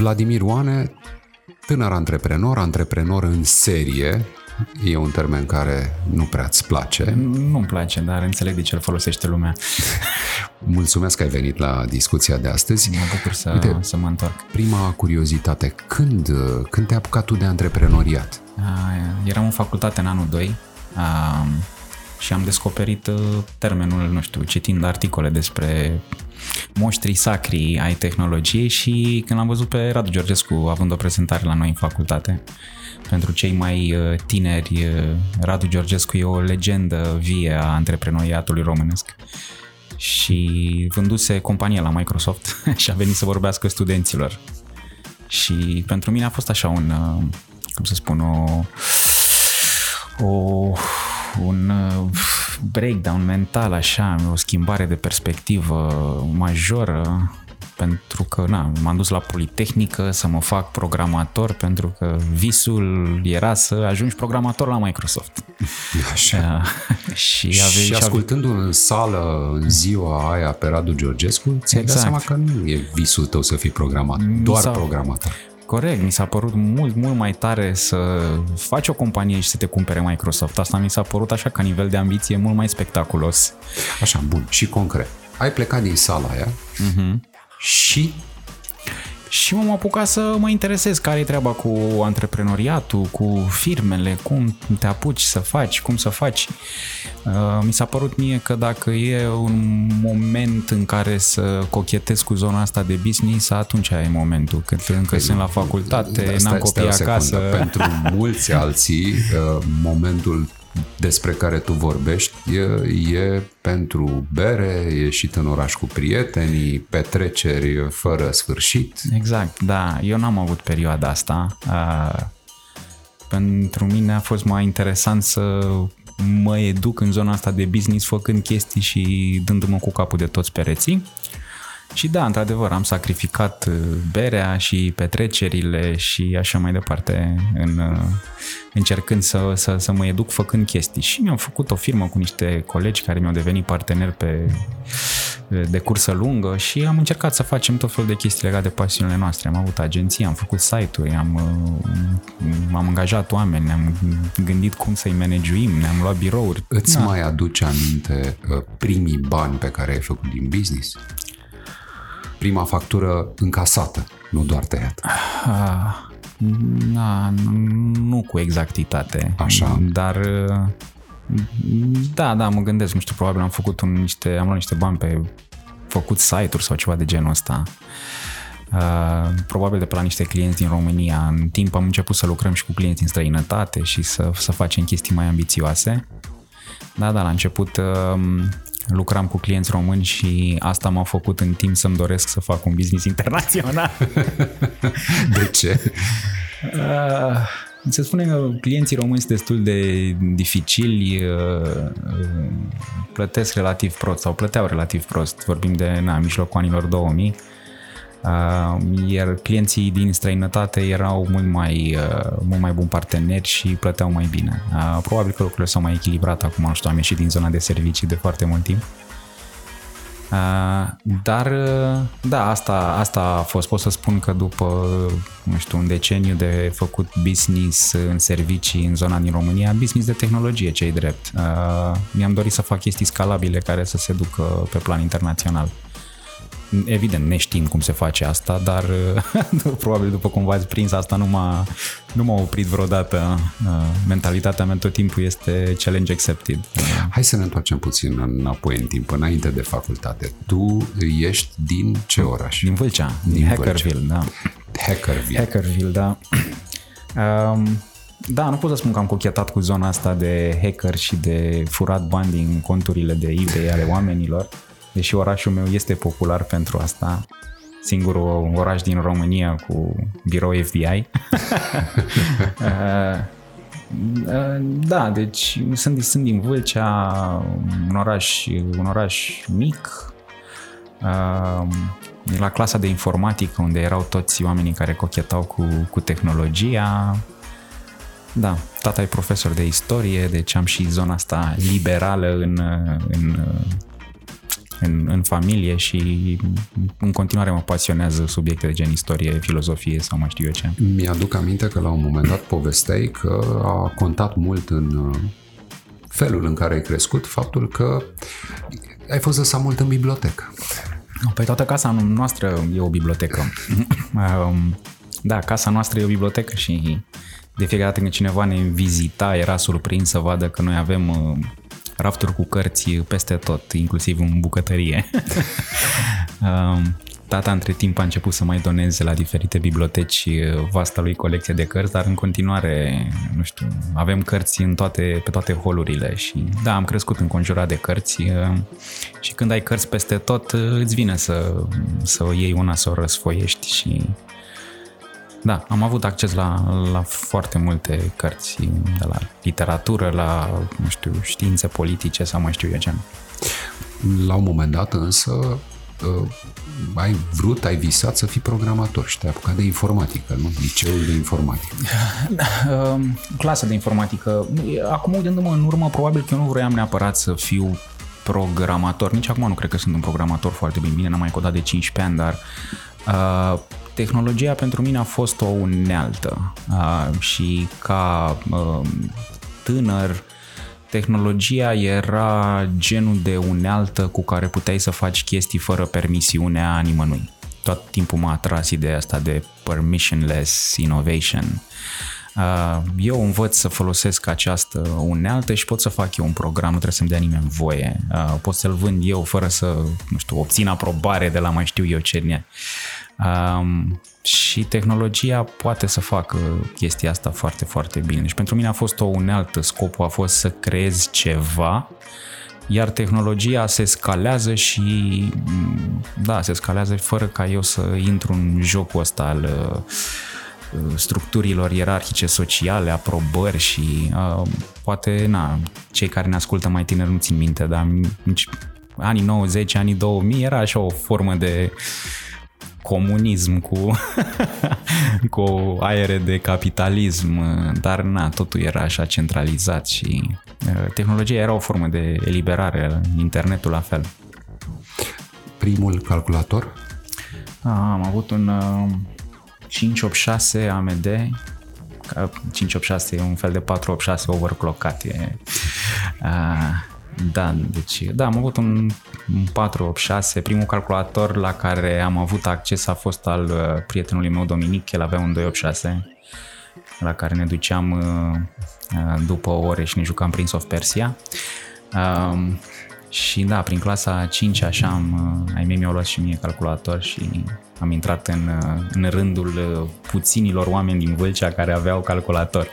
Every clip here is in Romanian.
Vladimir Oane, tânăr antreprenor, antreprenor în serie, e un termen care nu prea îți place. Nu-mi place, dar înțeleg de ce îl folosește lumea. Mulțumesc că ai venit la discuția de astăzi. Mă bucur să, Uite, să mă întorc. Prima curiozitate, când, când te-ai apucat tu de antreprenoriat? Eram în facultate în anul 2 și am descoperit uh, termenul, nu știu, citind articole despre moștrii sacri ai tehnologiei și când l-am văzut pe Radu Georgescu având o prezentare la noi în facultate, pentru cei mai uh, tineri, uh, Radu Georgescu e o legendă vie a antreprenoriatului românesc și vânduse compania la Microsoft și a venit să vorbească studenților. Și pentru mine a fost așa un, cum să spun, o, o un uh, breakdown mental așa, o schimbare de perspectivă majoră pentru că na, m-am dus la Politehnică să mă fac programator pentru că visul era să ajungi programator la Microsoft. Așa. și, ave- și ascultându-l în sală în ziua aia pe Radu Georgescu, ți-ai exact. dat seama că nu e visul tău să fii programator, doar programator. Corect, mi s-a părut mult, mult mai tare să faci o companie și să te cumpere Microsoft. Asta mi s-a părut așa ca nivel de ambiție mult mai spectaculos. Așa, bun. Și concret. Ai plecat din sala aia uh-huh. și și m-am apucat să mă interesez care e treaba cu antreprenoriatul, cu firmele, cum te apuci să faci, cum să faci. Uh, mi s-a părut mie că dacă e un moment în care să cochetez cu zona asta de business, atunci e momentul. Când încă păi, sunt la facultate, da, n-am copii acasă. Pentru mulți alții, uh, momentul despre care tu vorbești e, e pentru bere, ieșit în oraș cu prietenii, petreceri fără sfârșit. Exact, da. Eu n-am avut perioada asta. Pentru mine a fost mai interesant să mă educ în zona asta de business făcând chestii și dându-mă cu capul de toți pereții. Și da, într-adevăr, am sacrificat uh, berea și petrecerile și așa mai departe în, uh, încercând să, să, să mă educ făcând chestii. Și mi-am făcut o firmă cu niște colegi care mi-au devenit parteneri pe, de cursă lungă și am încercat să facem tot felul de chestii legate de pasiunile noastre. Am avut agenții, am făcut site-uri, am, uh, am angajat oameni, ne-am gândit cum să-i managuim, ne-am luat birouri. Îți da. mai aduce aminte primii bani pe care ai făcut din business? Prima factură încasată, nu doar tăiată. Ah, na, nu cu exactitate. Așa. Dar da, da, mă gândesc, nu știu, probabil am făcut un, niște, am luat niște bani pe făcut site-uri sau ceva de genul ăsta. Uh, probabil de pe la niște clienți din România. În timp am început să lucrăm și cu clienți din străinătate și să, să facem chestii mai ambițioase. Da, da, la început uh, lucram cu clienți români și asta m-a făcut în timp să-mi doresc să fac un business internațional. De ce? Uh, se spune că clienții români sunt destul de dificili, uh, plătesc relativ prost sau plăteau relativ prost, vorbim de na, mijlocul anilor 2000 Uh, iar clienții din străinătate erau mult mai, uh, mult mai buni parteneri și plăteau mai bine. Uh, probabil că lucrurile s-au mai echilibrat acum, nu știu, am ieșit din zona de servicii de foarte mult timp. Dar, da, asta, asta a fost. Pot să spun că după, nu știu, un deceniu de făcut business în servicii în zona din România, business de tehnologie, cei drept. Mi-am dorit să fac chestii scalabile care să se ducă pe plan internațional. Evident, neștiind cum se face asta, dar probabil după cum v-ați prins, asta nu m-a, nu m-a oprit vreodată. Uh, mentalitatea mea tot timpul este challenge accepted. Hai să ne întoarcem puțin înapoi în timp, înainte de facultate. Tu ești din ce oraș? Din Vâlcea, din, din Hackerville, da. Hackerville. Hackerville, da. Um, da, nu pot să spun că am cochetat cu zona asta de hacker și de furat bani din conturile de eBay ale oamenilor deși orașul meu este popular pentru asta, singurul oraș din România cu birou FBI. da, deci sunt, sunt din Vâlcea, un oraș, un oraș mic, la clasa de informatică unde erau toți oamenii care cochetau cu, cu tehnologia. Da, tata e profesor de istorie, deci am și zona asta liberală în, în în, în familie și în continuare mă pasionează subiecte de gen istorie, filozofie sau mai știu eu ce. Mi-aduc aminte că la un moment dat povesteai că a contat mult în uh, felul în care ai crescut faptul că ai fost lăsat mult în bibliotecă. Păi toată casa noastră e o bibliotecă. Um, da, casa noastră e o bibliotecă și de fiecare dată când cineva ne vizita era surprins să vadă că noi avem uh, rafturi cu cărți peste tot, inclusiv în bucătărie. Um, tata între timp a început să mai doneze la diferite biblioteci uh, vasta lui colecție de cărți, dar în continuare, nu știu, avem cărți în toate, pe toate holurile și da, am crescut înconjurat de cărți uh, și când ai cărți peste tot îți vine să, să o iei una, să o răsfoiești și da, am avut acces la, la foarte multe cărți, de la literatură, la, nu știu, științe politice sau mai știu eu ce. La un moment dat însă uh, ai vrut, ai visat să fii programator și te-ai apucat de informatică, nu? Liceul de informatică. Uh, clasa de informatică. Acum, uitându-mă în urmă, probabil că eu nu vroiam neapărat să fiu programator. Nici acum nu cred că sunt un programator foarte bine. Bine, n-am mai codat de 15 ani, dar uh, tehnologia pentru mine a fost o unealtă uh, și ca uh, tânăr tehnologia era genul de unealtă cu care puteai să faci chestii fără permisiunea nimănui. Tot timpul m-a atras ideea asta de permissionless innovation. Eu învăț să folosesc această unealtă și pot să fac eu un program, nu trebuie să-mi dea nimeni voie. Pot să-l vând eu fără să, nu știu, obțin aprobare de la mai știu eu ce Um, și tehnologia poate să facă chestia asta foarte, foarte bine. Deci pentru mine a fost o unealtă, scopul a fost să creez ceva, iar tehnologia se scalează și, mm, da, se scalează fără ca eu să intru în jocul ăsta al uh, structurilor ierarhice sociale, aprobări și uh, poate, na, cei care ne ascultă mai tineri nu țin minte, dar nici anii 90, anii 2000 era așa o formă de comunism, cu, cu aere de capitalism, dar na, totul era așa centralizat și uh, tehnologia era o formă de eliberare, internetul la fel. Primul calculator? A, am avut un uh, 586 AMD 586 e un fel de 486 overclockat. E, uh, da, deci, da, am avut un, un 486. Primul calculator la care am avut acces a fost al uh, prietenului meu Dominic, el avea un 286 la care ne duceam uh, uh, după ore și ne jucam Prince of Persia. Um, și da, prin clasa 5 așa am, ai mei mi-au luat și mie calculator și am intrat în, în rândul puținilor oameni din Vâlcea care aveau calculator.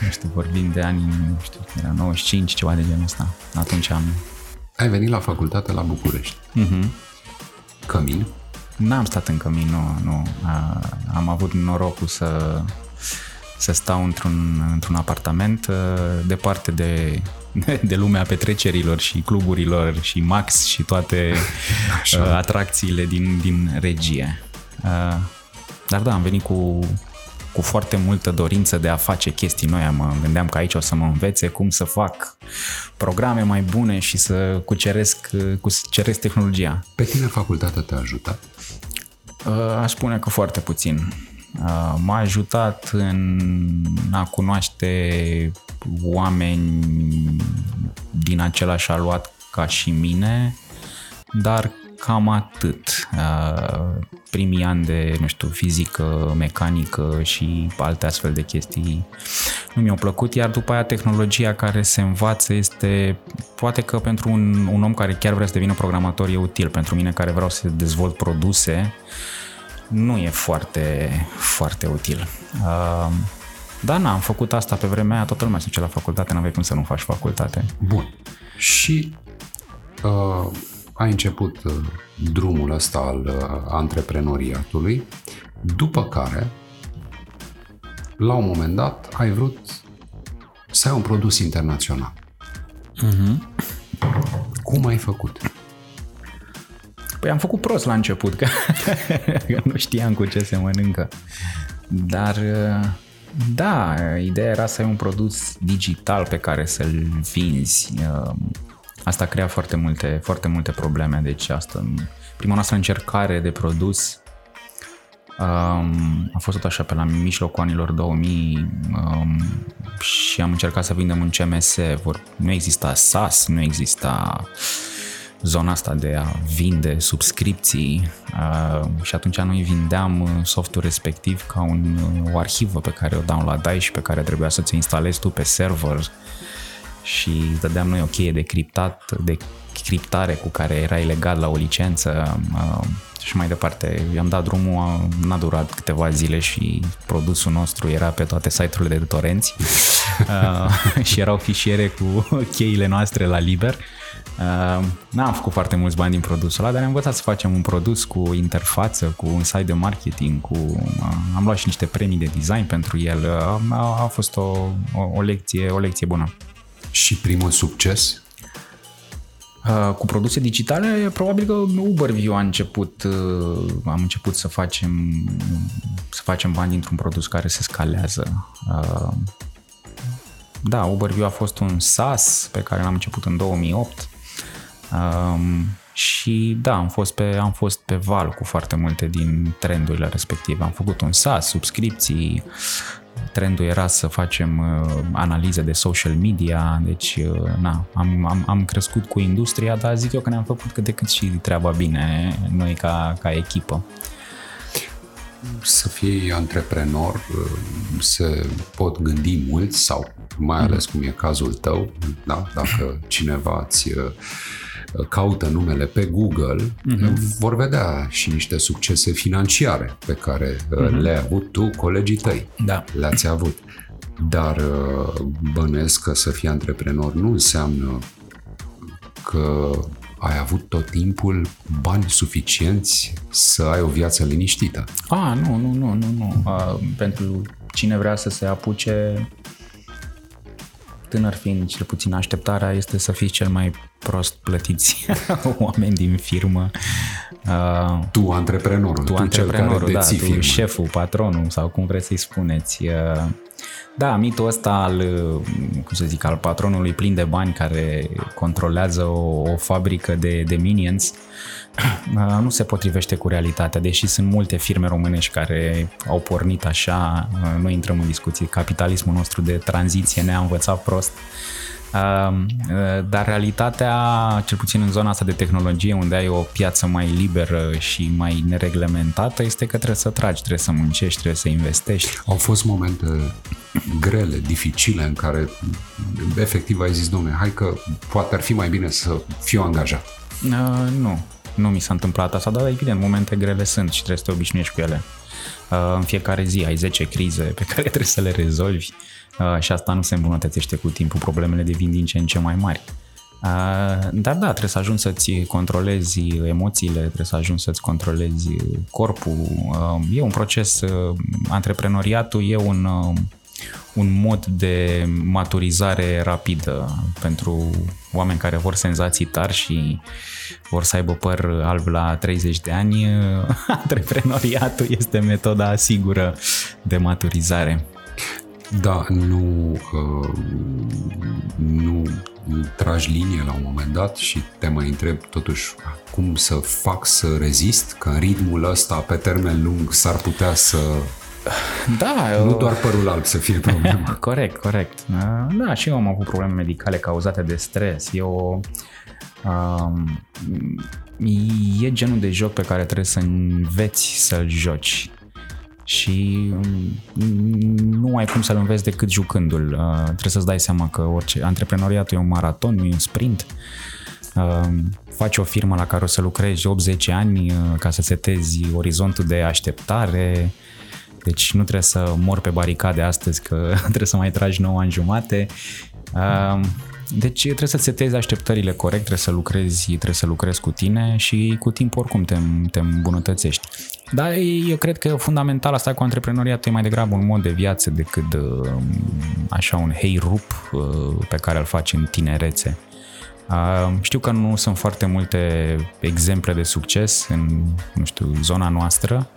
Nu știu, vorbim de ani, nu știu, era 95, ceva de genul ăsta. Atunci am... Ai venit la facultate la București. Uh-huh. Cămin? N-am stat în cămin, nu. nu. A, am avut norocul să, să stau într-un, într-un apartament departe de de lumea petrecerilor și cluburilor și Max și toate uh, atracțiile din, din regie. Uh, dar da, am venit cu, cu foarte multă dorință de a face chestii noi. Mă gândeam că aici o să mă învețe cum să fac programe mai bune și să cuceresc, cuceresc tehnologia. Pe tine facultatea te-a ajutat? Uh, aș spune că foarte puțin. Uh, m-a ajutat în a cunoaște oameni din același aluat ca și mine, dar cam atât. Uh, primii ani de, nu știu, fizică, mecanică și alte astfel de chestii nu mi-au plăcut, iar după aia tehnologia care se învață este, poate că pentru un, un om care chiar vrea să devină programator e util, pentru mine care vreau să dezvolt produse, nu e foarte, foarte util. Uh, da, n am făcut asta pe vremea aia, toată lumea se duce la facultate, n-aveai cum să nu faci facultate. Bun. Și uh, ai început uh, drumul ăsta al uh, antreprenoriatului, după care, la un moment dat, ai vrut să ai un produs internațional. Uh-huh. Cum ai făcut? Păi am făcut prost la început, că, că nu știam cu ce se mănâncă. Dar uh, da, ideea era să ai un produs digital pe care să-l vinzi. Uh, Asta crea foarte multe, foarte multe probleme. Deci asta, prima noastră încercare de produs um, a fost tot așa pe la mijlocul anilor 2000 um, și am încercat să vindem un CMS. Vor, nu exista SaaS, nu exista zona asta de a vinde subscripții uh, și atunci noi vindeam softul respectiv ca un, o arhivă pe care o downloadai și pe care trebuia să ți instalezi tu pe server și dădeam noi o cheie de criptat, de criptare cu care erai legat la o licență uh, și mai departe. I-am dat drumul, n-a durat câteva zile și produsul nostru era pe toate site-urile de torenți uh, și erau fișiere cu cheile noastre la liber. Uh, n-am făcut foarte mulți bani din produsul ăla, dar am învățat să facem un produs cu interfață, cu un site de marketing, cu, uh, am luat și niște premii de design pentru el. Uh, a, a fost o, o, o, lecție, o lecție bună. Și primul succes? Uh, cu produse digitale, probabil că Uberview a început, uh, am început să facem, să facem bani dintr-un produs care se scalează. Uh, da, Uberview a fost un SaaS pe care l-am început în 2008 um, și da, am fost, pe, am fost pe val cu foarte multe din trendurile respective. Am făcut un SaaS, subscripții, trendul era să facem uh, analize de social media, deci uh, na, am, am, am crescut cu industria, dar zic eu că ne-am făcut cât de cât și treaba bine noi ca, ca echipă. Să fii antreprenor uh, se pot gândi mulți sau mai ales cum e cazul tău, da? dacă cineva ți caută numele pe Google, uh-huh. vor vedea și niște succese financiare pe care uh-huh. le-ai avut tu, colegii tăi. Da. Le-ați avut. Dar uh, bănesc că să fii antreprenor nu înseamnă că ai avut tot timpul bani suficienți să ai o viață liniștită. Ah, nu, nu, nu, nu, nu. Uh, pentru cine vrea să se apuce tânăr fiind, cel puțin așteptarea este să fii cel mai prost plătiți oameni din firmă. Uh, tu antreprenorul, tu, tu antreprenorul, cel care da, tu firma. șeful, patronul sau cum vreți să-i spuneți. Uh, da, mitul ăsta al, cum să zic, al patronului plin de bani care controlează o, o fabrică de, de minions nu se potrivește cu realitatea, deși sunt multe firme românești care au pornit așa, noi intrăm în discuții, capitalismul nostru de tranziție ne-a învățat prost, dar realitatea, cel puțin în zona asta de tehnologie, unde ai o piață mai liberă și mai nereglementată, este că trebuie să tragi, trebuie să muncești, trebuie să investești. Au fost momente grele, dificile, în care efectiv ai zis, domne, hai că poate ar fi mai bine să fiu angajat. Uh, nu, nu mi s-a întâmplat asta, dar evident, momente grele sunt și trebuie să te obișnuiești cu ele. Uh, în fiecare zi ai 10 crize pe care trebuie să le rezolvi uh, și asta nu se îmbunătățește cu timpul, problemele devin din ce în ce mai mari. Uh, dar da, trebuie să ajungi să-ți controlezi emoțiile, trebuie să ajungi să-ți controlezi corpul. E un proces, antreprenoriatul e un un mod de maturizare rapidă pentru oameni care vor senzații tari și vor să aibă păr alb la 30 de ani. Antreprenoriatul este metoda sigură de maturizare. Da, nu, uh, nu tragi linie la un moment dat și te mai întreb totuși cum să fac să rezist, că în ritmul ăsta pe termen lung s-ar putea să da. Nu doar părul alb să fie problema. corect, corect. Da, și eu am avut probleme medicale cauzate de stres. E o... Um, e genul de joc pe care trebuie să înveți să-l joci și nu ai cum să-l înveți decât jucându-l. Uh, trebuie să-ți dai seama că orice antreprenoriatul e un maraton, nu e un sprint. Uh, faci o firmă la care o să lucrezi 80 ani uh, ca să setezi orizontul de așteptare, deci nu trebuie să mor pe baricade astăzi că trebuie să mai tragi 9 ani jumate. Deci trebuie să setezi așteptările corect, trebuie să lucrezi, trebuie să lucrezi cu tine și cu timp oricum te, te îmbunătățești. Dar eu cred că fundamental asta cu antreprenoriatul e mai degrabă un mod de viață decât așa un hei rup uh, pe care îl faci în tinerețe. Știu că nu sunt foarte multe exemple de succes în, nu știu, zona noastră,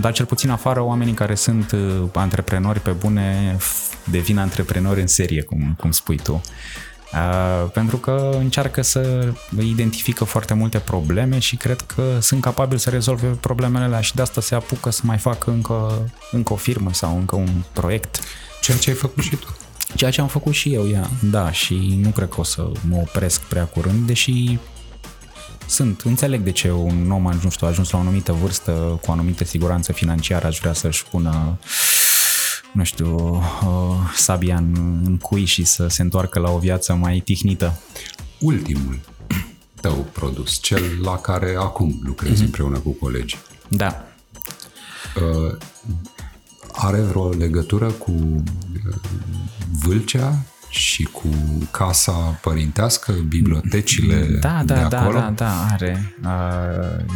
dar cel puțin afară oamenii care sunt uh, antreprenori pe bune devin antreprenori în serie, cum, cum spui tu. Uh, pentru că încearcă să identifică foarte multe probleme și cred că sunt capabili să rezolve problemele alea și de asta se apucă să mai facă încă, încă o firmă sau încă un proiect. Ceea ce ai făcut și tu. Ceea ce am făcut și eu, ia, da, și nu cred că o să mă opresc prea curând, deși sunt, înțeleg de ce un om, nu știu, a ajuns la o anumită vârstă, cu o anumită siguranță financiară, aș vrea să-și pună nu știu, uh, sabia în, în cui și să se întoarcă la o viață mai tihnită. Ultimul tău produs, cel la care acum lucrezi mm-hmm. împreună cu colegii. Da. Uh, are vreo legătură cu uh, Vâlcea și cu casa părintească, bibliotecile da, da, de da, acolo? Da, da, are.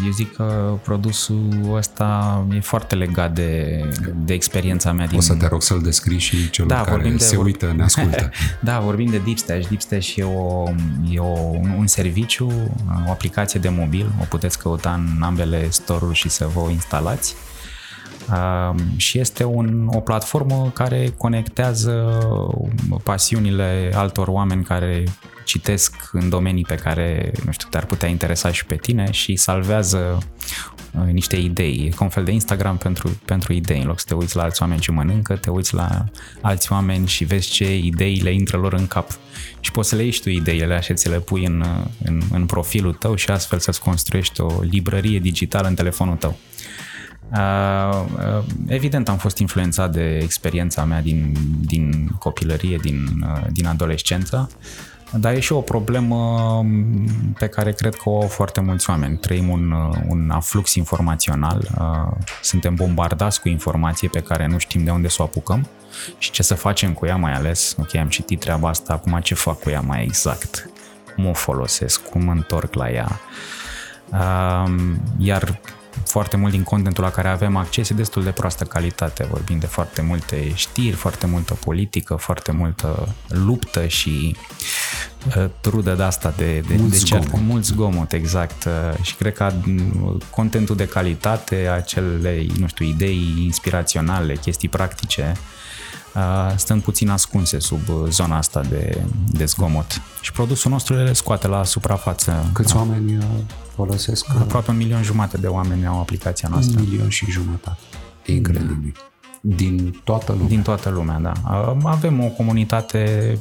Eu zic că produsul ăsta e foarte legat de, de experiența mea. Din... O să te rog să-l descrii și celor da, care de, se vor... uită, ne ascultă. da, vorbim de DeepStash. DeepStash e, o, e o, un serviciu, o aplicație de mobil. O puteți căuta în ambele store-uri și să vă o instalați și este un, o platformă care conectează pasiunile altor oameni care citesc în domenii pe care, nu știu, te-ar putea interesa și pe tine și salvează uh, niște idei. E ca un fel de Instagram pentru, pentru idei. În loc să te uiți la alți oameni ce mănâncă, te uiți la alți oameni și vezi ce idei le intră lor în cap. Și poți să le ieși tu ideile și ți le pui în, în, în profilul tău și astfel să-ți construiești o librărie digitală în telefonul tău. Uh, uh, evident am fost influențat de experiența mea din, din copilărie, din, uh, din adolescență, dar e și o problemă pe care cred că o au foarte mulți oameni. Trăim un, un aflux informațional, suntem bombardați cu informație pe care nu știm de unde să o apucăm și ce să facem cu ea mai ales. Ok, am citit treaba asta, acum ce fac cu ea mai exact? Cum o folosesc? Cum mă întorc la ea? Iar foarte mult din contentul la care avem acces e destul de proastă calitate. Vorbim de foarte multe știri, foarte multă politică, foarte multă luptă și uh, trudă de asta de, de, mult de zgomot. mult zgomot, exact. Uh, și cred că contentul de calitate, acele, nu știu, idei inspiraționale, chestii practice, uh, stând puțin ascunse sub zona asta de, de zgomot. Și produsul nostru le scoate la suprafață. Câți oameni folosesc? Aproape un milion jumate de oameni au aplicația noastră. Un milion și jumătate. Incredibil. Da. Din toată lumea. Din toată lumea, da. Avem o comunitate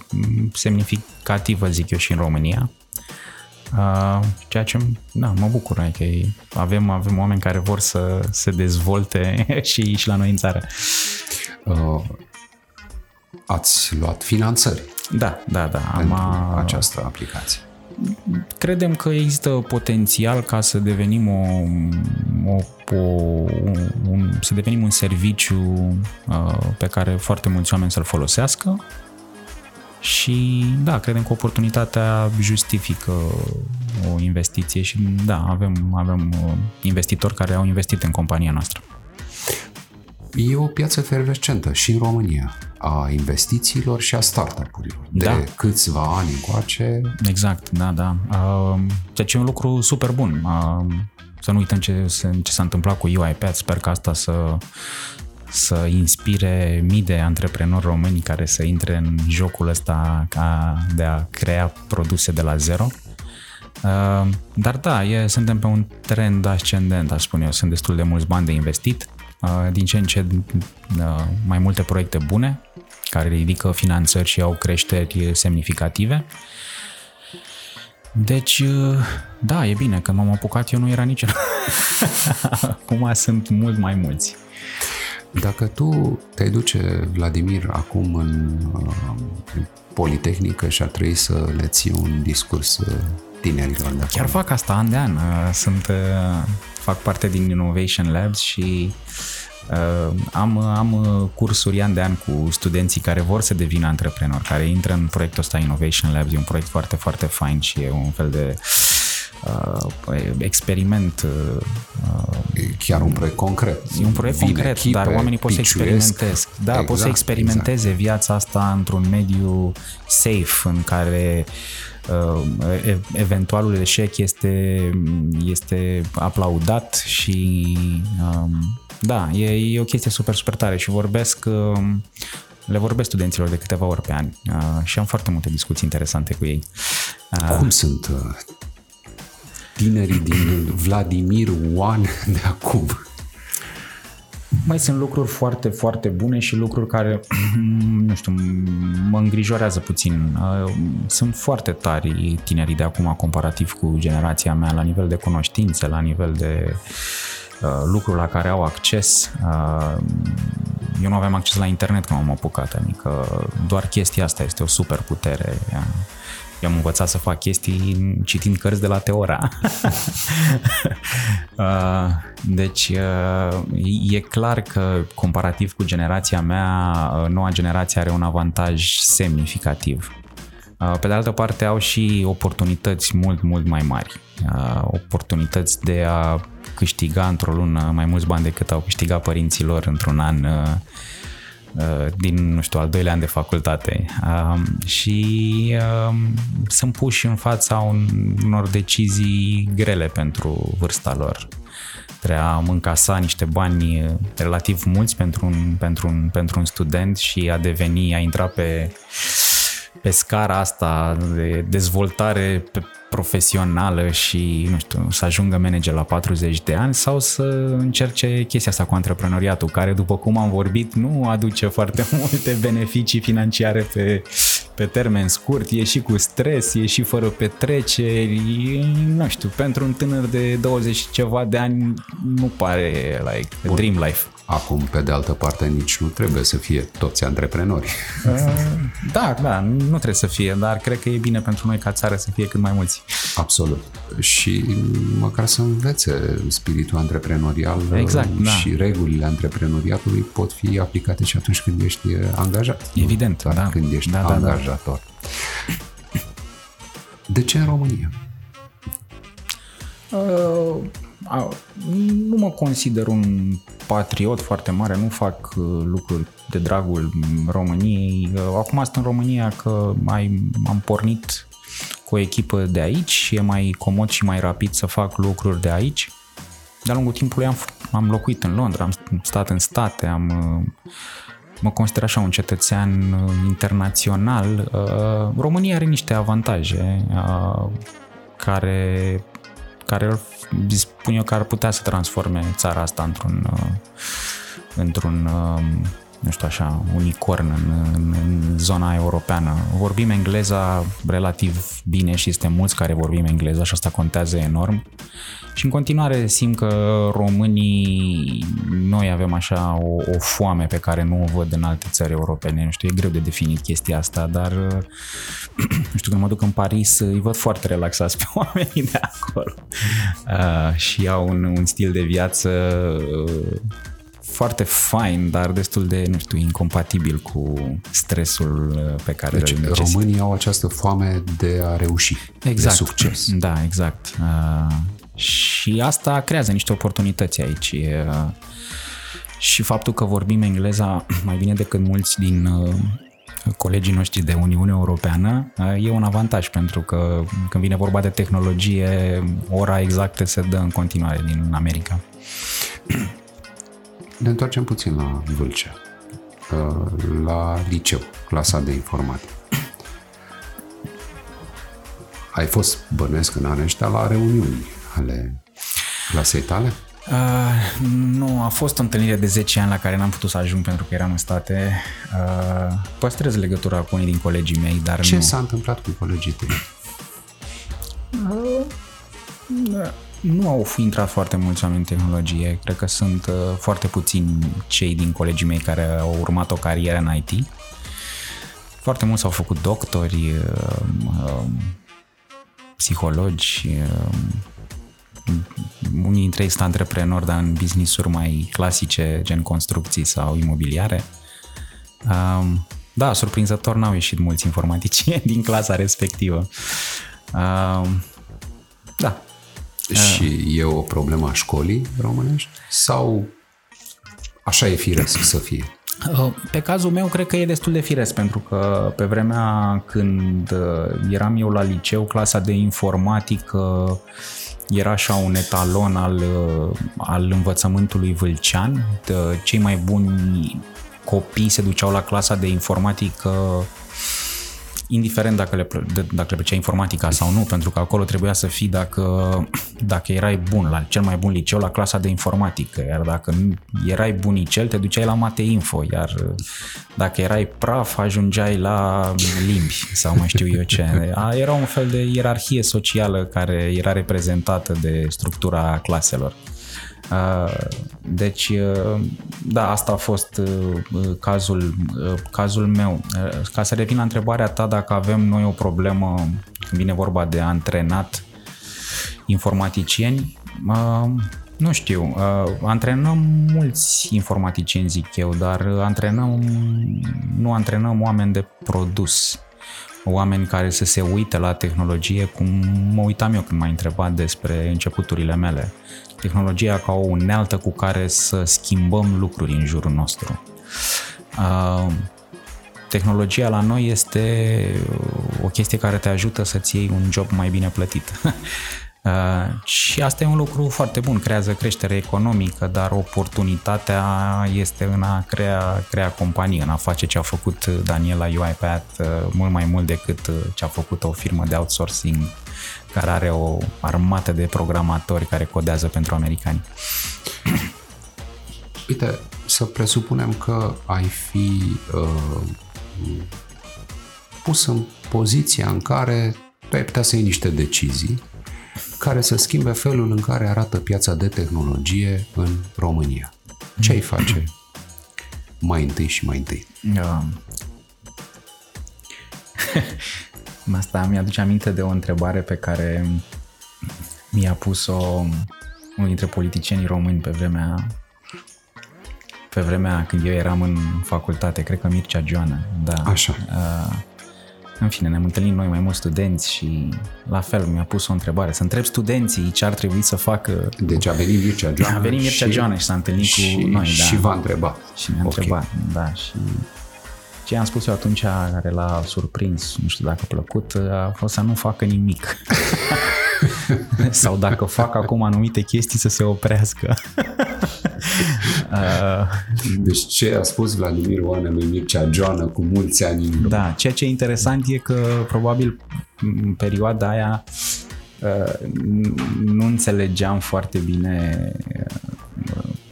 semnificativă, zic eu, și în România. Ceea ce, da, mă bucur, că avem, avem oameni care vor să se dezvolte și, și la noi în țară. Uh, ați luat finanțări. Da, da, da. Pentru am, această aplicație credem că există potențial ca să devenim o, o, o un, să devenim un serviciu uh, pe care foarte mulți oameni să-l folosească și da, credem că oportunitatea justifică o investiție și da, avem, avem uh, investitori care au investit în compania noastră. E o piață efervescentă și în România a investițiilor și a startup-urilor. Da. De câțiva ani încoace. Exact, da, da. Uh, deci e un lucru super bun. Uh, să nu uităm ce, ce s-a întâmplat cu UiPath. Sper că asta să, să inspire mii de antreprenori români care să intre în jocul ăsta ca de a crea produse de la zero. Uh, dar da, e, suntem pe un trend ascendent, aș spune eu. Sunt destul de mulți bani de investit, uh, din ce în ce uh, mai multe proiecte bune care ridică finanțări și au creșteri semnificative. Deci, da, e bine, când m-am apucat eu nu era nici Acum sunt mult mai mulți. Dacă tu te duce, Vladimir, acum în, în Politehnică și ar trebui să le ții un discurs tinerilor de Chiar fac asta an de an. Sunt, fac parte din Innovation Labs și Uh, am, am cursuri an de an cu studenții care vor să devină antreprenori, care intră în proiectul ăsta Innovation Labs, e un proiect foarte, foarte fain și e un fel de uh, experiment. Uh, e chiar un proiect concret. E un proiect Vine concret, echipe, dar oamenii pot să experimenteze. Da, exact, pot să exact, experimenteze exact. viața asta într-un mediu safe în care uh, eventualul eșec este, este aplaudat și um, da, e, e o chestie super, super tare și vorbesc um, Le vorbesc studenților de câteva ori pe an uh, și am foarte multe discuții interesante cu ei. Uh, Cum sunt uh, tinerii din Vladimir One de acum? Mai sunt lucruri foarte, foarte bune și lucruri care, nu știu, mă îngrijorează puțin. Uh, sunt foarte tari tinerii de acum comparativ cu generația mea la nivel de cunoștințe, la nivel de uh, lucruri la care au acces. Uh, eu nu aveam acces la internet când am apucat, adică doar chestia asta este o super putere. Eu am învățat să fac chestii citind cărți de la Teora. Uh, deci uh, e clar că comparativ cu generația mea, uh, noua generație are un avantaj semnificativ. Pe de altă parte au și oportunități mult, mult mai mari. Oportunități de a câștiga într-o lună mai mulți bani decât au câștigat părinților într-un an Uh, din, nu știu, al doilea an de facultate um, și um, sunt puși în fața unor decizii grele pentru vârsta lor. Trebuie a încasa niște bani relativ mulți pentru un, pentru un, pentru un student și a deveni, a intra pe pe scara asta de dezvoltare pe profesională și, nu știu, să ajungă manager la 40 de ani sau să încerce chestia asta cu antreprenoriatul, care, după cum am vorbit, nu aduce foarte multe beneficii financiare pe, pe termen scurt, e și cu stres, e și fără petreceri, nu știu, pentru un tânăr de 20 ceva de ani nu pare like a dream life. Acum, pe de altă parte, nici nu trebuie să fie toți antreprenori. Da, da, nu trebuie să fie, dar cred că e bine pentru noi ca țară să fie cât mai mulți. Absolut. Și măcar să învețe spiritul antreprenorial exact, da. și da. regulile antreprenoriatului pot fi aplicate și atunci când ești angajat. Evident, nu? da. când ești da, angajator. Da, da. De ce în România? Uh, nu mă consider un patriot foarte mare, nu fac uh, lucruri de dragul României. Uh, acum sunt în România că mai am pornit cu o echipă de aici și e mai comod și mai rapid să fac lucruri de aici. De-a lungul timpului am, am locuit în Londra, am stat în state, am, uh, mă consider așa un cetățean internațional. România are niște avantaje care care spun eu că ar putea să transforme țara asta într-un, uh, într-un uh, nu știu așa, unicorn în, în, în zona europeană. Vorbim engleza relativ bine și este mulți care vorbim engleza și asta contează enorm. Și în continuare simt că românii, noi avem așa o, o foame pe care nu o văd în alte țări europene. Nu știu, e greu de definit chestia asta, dar nu știu, când mă duc în Paris îi văd foarte relaxați pe oamenii de acolo uh, și au un, un stil de viață uh, foarte fain, dar destul de, nu știu, incompatibil cu stresul uh, pe care deci, îl necesită. Românii au această foame de a reuși, exact. de succes. Da, exact. Uh, și asta creează niște oportunități aici. Uh, și faptul că vorbim engleza mai bine decât mulți din uh, colegii noștri de Uniune Europeană uh, e un avantaj pentru că când vine vorba de tehnologie, ora exactă se dă în continuare din America. Ne întoarcem puțin la Vâlcea, uh, la liceu, clasa de informatică. Ai fost, bănesc în anii ăștia, la reuniuni ale clasei tale? Uh, nu, a fost o întâlnire de 10 ani la care n-am putut să ajung pentru că eram în state. Uh, păstrez legătura cu unii din colegii mei, dar Ce nu... s-a întâmplat cu colegii tăi? Uh, nu au intrat foarte mulți oameni în tehnologie. Cred că sunt uh, foarte puțini cei din colegii mei care au urmat o carieră în IT. Foarte mulți au făcut doctori, uh, uh, psihologi, unii dintre ei sunt antreprenori, dar în business-uri mai clasice, gen construcții sau imobiliare. Da, surprinzător n-au ieșit mulți informaticieni din clasa respectivă. Da, și e o problemă a școlii românești? Sau așa e firesc să fie? Uh, pe cazul meu, cred că e destul de firesc, pentru că pe vremea când uh, eram eu la liceu, clasa de informatică era așa un etalon al, uh, al învățământului vâlcean. Cei mai buni copii se duceau la clasa de informatică indiferent dacă le, dacă le plăcea informatica sau nu, pentru că acolo trebuia să fii dacă, dacă erai bun la cel mai bun liceu la clasa de informatică, iar dacă erai bunicel, te duceai la mate info, iar dacă erai praf, ajungeai la limbi sau mai știu eu ce. Era un fel de ierarhie socială care era reprezentată de structura claselor. Deci, da, asta a fost cazul, cazul meu. Ca să revin la întrebarea ta dacă avem noi o problemă când vine vorba de antrenat informaticieni, nu știu, antrenăm mulți informaticieni, zic eu, dar antrenăm, nu antrenăm oameni de produs oameni care să se uite la tehnologie, cum mă uitam eu când m-ai întrebat despre începuturile mele. Tehnologia ca o unealtă cu care să schimbăm lucruri în jurul nostru. Uh, tehnologia la noi este o chestie care te ajută să-ți iei un job mai bine plătit. Uh, și asta e un lucru foarte bun, creează creștere economică, dar oportunitatea este în a crea, crea companie, în a face ce a făcut Daniel la UiPath uh, mult mai mult decât uh, ce a făcut o firmă de outsourcing care are o armată de programatori care codează pentru americani. Uite, să presupunem că ai fi uh, pus în poziția în care tu ai putea să iei niște decizii care să schimbe felul în care arată piața de tehnologie în România. Ce ai face mai întâi și mai întâi? Uh. Asta mi-aduce aminte de o întrebare pe care mi-a pus-o unul dintre politicienii români pe vremea pe vremea când eu eram în facultate, cred că Mircea Joană, da. Așa. Uh, în fine, ne-am întâlnit noi mai mulți studenți și la fel mi-a pus o întrebare. Să întreb studenții ce ar trebui să facă. Deci a venit Mircea Joană. A venit Mircea și, Joană și s-a întâlnit și, cu noi. Și da. v-a întrebat. Și ne-a okay. întrebat, da. Și ce am spus eu atunci care l-a surprins, nu știu dacă a plăcut, a fost să nu facă nimic. Sau dacă fac acum anumite chestii să se oprească. deci ce a spus Vladimir Oană lui Mircea Joană cu mulți ani în Da, ceea ce e interesant e că probabil în perioada aia nu înțelegeam foarte bine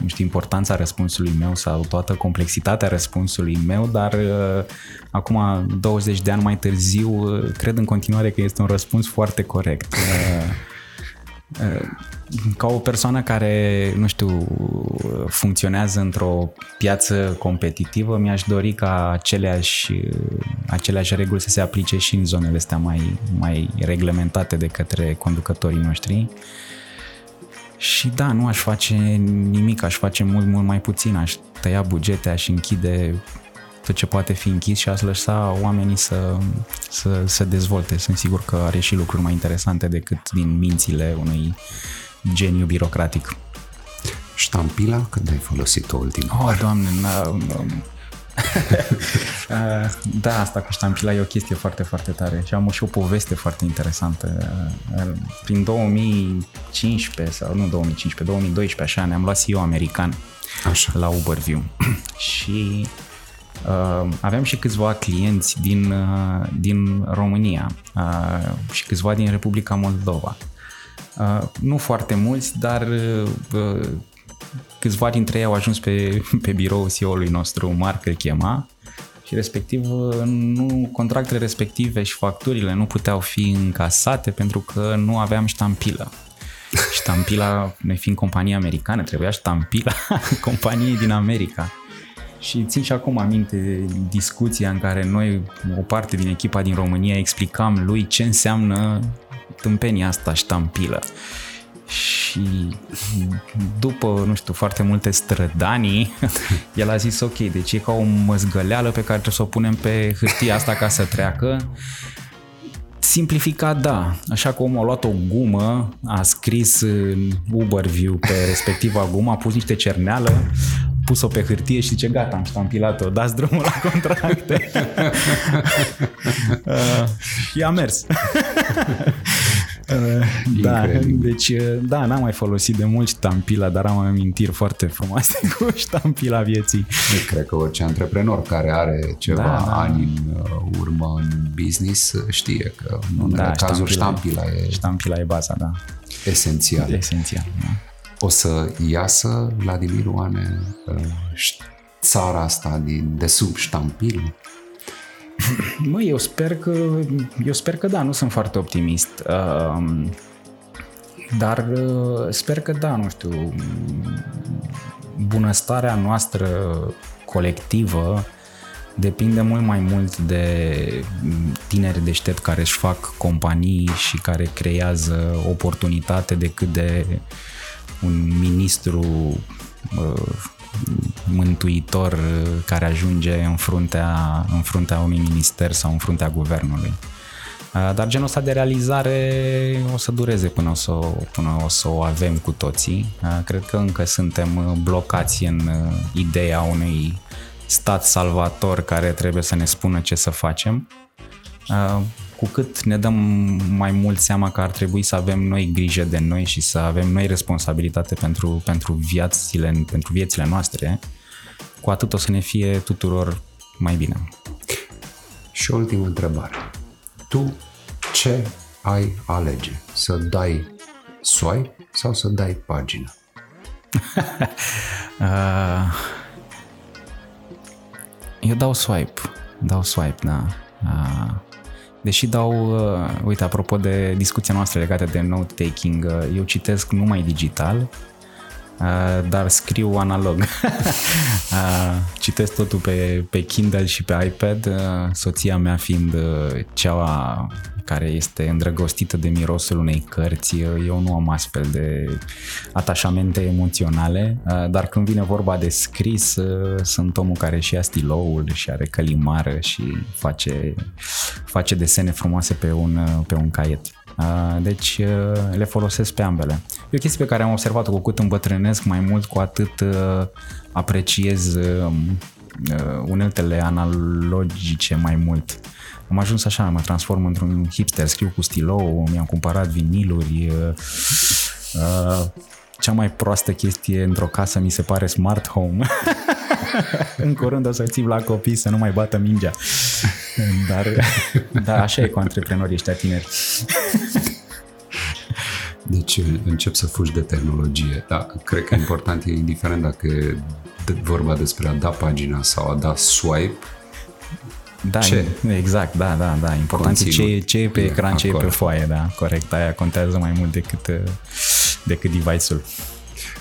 nu știu, importanța răspunsului meu sau toată complexitatea răspunsului meu, dar uh, acum 20 de ani mai târziu uh, cred în continuare că este un răspuns foarte corect. Uh, uh, ca o persoană care, nu știu, funcționează într-o piață competitivă, mi-aș dori ca aceleași, aceleași reguli să se aplice și în zonele astea mai, mai reglementate de către conducătorii noștri. Și da, nu aș face nimic, aș face mult, mult mai puțin, aș tăia bugete, aș închide tot ce poate fi închis și aș lăsa oamenii să, să, să dezvolte. Sunt sigur că are și lucruri mai interesante decât din mințile unui geniu birocratic. Ștampila? Când ai folosit-o ultima Oh, doamne, na, Uh, da, asta cu ștampila e o chestie foarte, foarte tare și am și o poveste foarte interesantă. Uh, prin 2015 sau nu 2015, 2012 așa, ne-am luat CEO american așa. la Uberview și uh, aveam și câțiva clienți din, uh, din România uh, și câțiva din Republica Moldova. Uh, nu foarte mulți, dar uh, câțiva dintre ei au ajuns pe, pe birou CEO-ului nostru, Marc îl chema, și respectiv nu, contractele respective și facturile nu puteau fi încasate pentru că nu aveam ștampilă. Ștampila, noi fiind companie americană, trebuia ștampila companiei din America. Și țin și acum aminte discuția în care noi, o parte din echipa din România, explicam lui ce înseamnă tâmpenia asta ștampilă și după, nu știu, foarte multe strădanii, el a zis ok, deci e ca o măzgăleală pe care trebuie să o punem pe hârtia asta ca să treacă. Simplificat, da. Așa că omul a luat o gumă, a scris în Uberview pe respectiva gumă, a pus niște cerneală, pus-o pe hârtie și zice, gata, am ștampilat-o, dați drumul la contracte. uh, și a mers. da, deci da, n-am mai folosit de mult ștampila, dar am amintiri foarte frumoase cu ștampila vieții. Cred că orice antreprenor care are ceva da, da. ani în urmă în business știe că în unele da, cazuri ștampila, ștampila e... Ștampila e baza, da. Esențial. Esențial, da. O să iasă Vladimir Oane țara asta din, de sub ștampil? Mă, eu sper că, eu sper că da, nu sunt foarte optimist. Uh, dar uh, sper că da, nu știu, bunăstarea noastră colectivă depinde mult mai mult de tineri deștept care își fac companii și care creează oportunitate decât de un ministru uh, mântuitor uh, care ajunge în fruntea, în fruntea unui minister sau în fruntea guvernului. Uh, dar genul ăsta de realizare o să dureze până o să, până o, să o avem cu toții. Uh, cred că încă suntem blocați în ideea unui stat salvator care trebuie să ne spună ce să facem cu cât ne dăm mai mult seama că ar trebui să avem noi grijă de noi și să avem noi responsabilitate pentru, pentru, viațile, pentru viețile noastre, cu atât o să ne fie tuturor mai bine. Și o ultimă întrebare. Tu ce ai alege? Să dai swipe sau să dai pagină? uh, eu dau swipe. Dau swipe, da. Uh, Deși dau, uh, uite, apropo de discuția noastră legată de note-taking, uh, eu citesc numai digital, uh, dar scriu analog. uh, citesc totul pe, pe Kindle și pe iPad, uh, soția mea fiind uh, cea care este îndrăgostită de mirosul unei cărți. Eu nu am astfel de atașamente emoționale, dar când vine vorba de scris, sunt omul care și ia stiloul și are călimară și face, face desene frumoase pe un, pe un caiet. Deci le folosesc pe ambele. E o chestie pe care am observat-o cu cât îmbătrânesc mai mult, cu atât apreciez uneltele analogice mai mult. Am ajuns așa, mă transform într-un hipster, scriu cu stilou, mi-am cumpărat viniluri. Uh, uh, cea mai proastă chestie într-o casă mi se pare smart home. în curând o să țip la copii să nu mai bată mingea. Dar da, așa e cu antreprenorii ăștia tineri. Deci încep să fugi de tehnologie. Da, cred că important e indiferent dacă e vorba despre a da pagina sau a da swipe, da, ce? exact, da, da, da. Important e ce, ce e pe ecran, ce e pe foaie, da, corect. Aia contează mai mult decât, decât device-ul.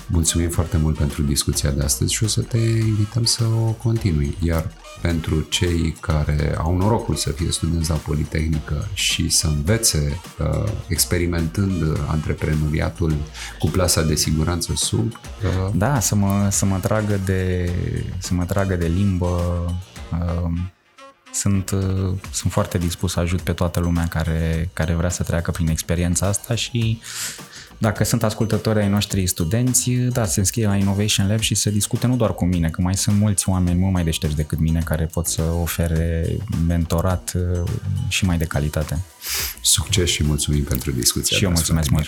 Mulțumim foarte mult pentru discuția de astăzi și o să te invităm să o continui. Iar pentru cei care au norocul să fie studenți la Politehnică și să învețe uh, experimentând antreprenoriatul cu plasa de siguranță sub... Uh... Da, să mă, să mă tragă de să mă tragă de limbă uh, sunt, uh, sunt foarte dispus să ajut pe toată lumea care, care vrea să treacă prin experiența asta și dacă sunt ascultători ai noștri studenți, da, se înscrie la Innovation Lab și să discute nu doar cu mine, că mai sunt mulți oameni mult mai deștepți decât mine care pot să ofere mentorat uh, și mai de calitate. Succes și mulțumim pentru discuția. Și eu mulțumesc mult.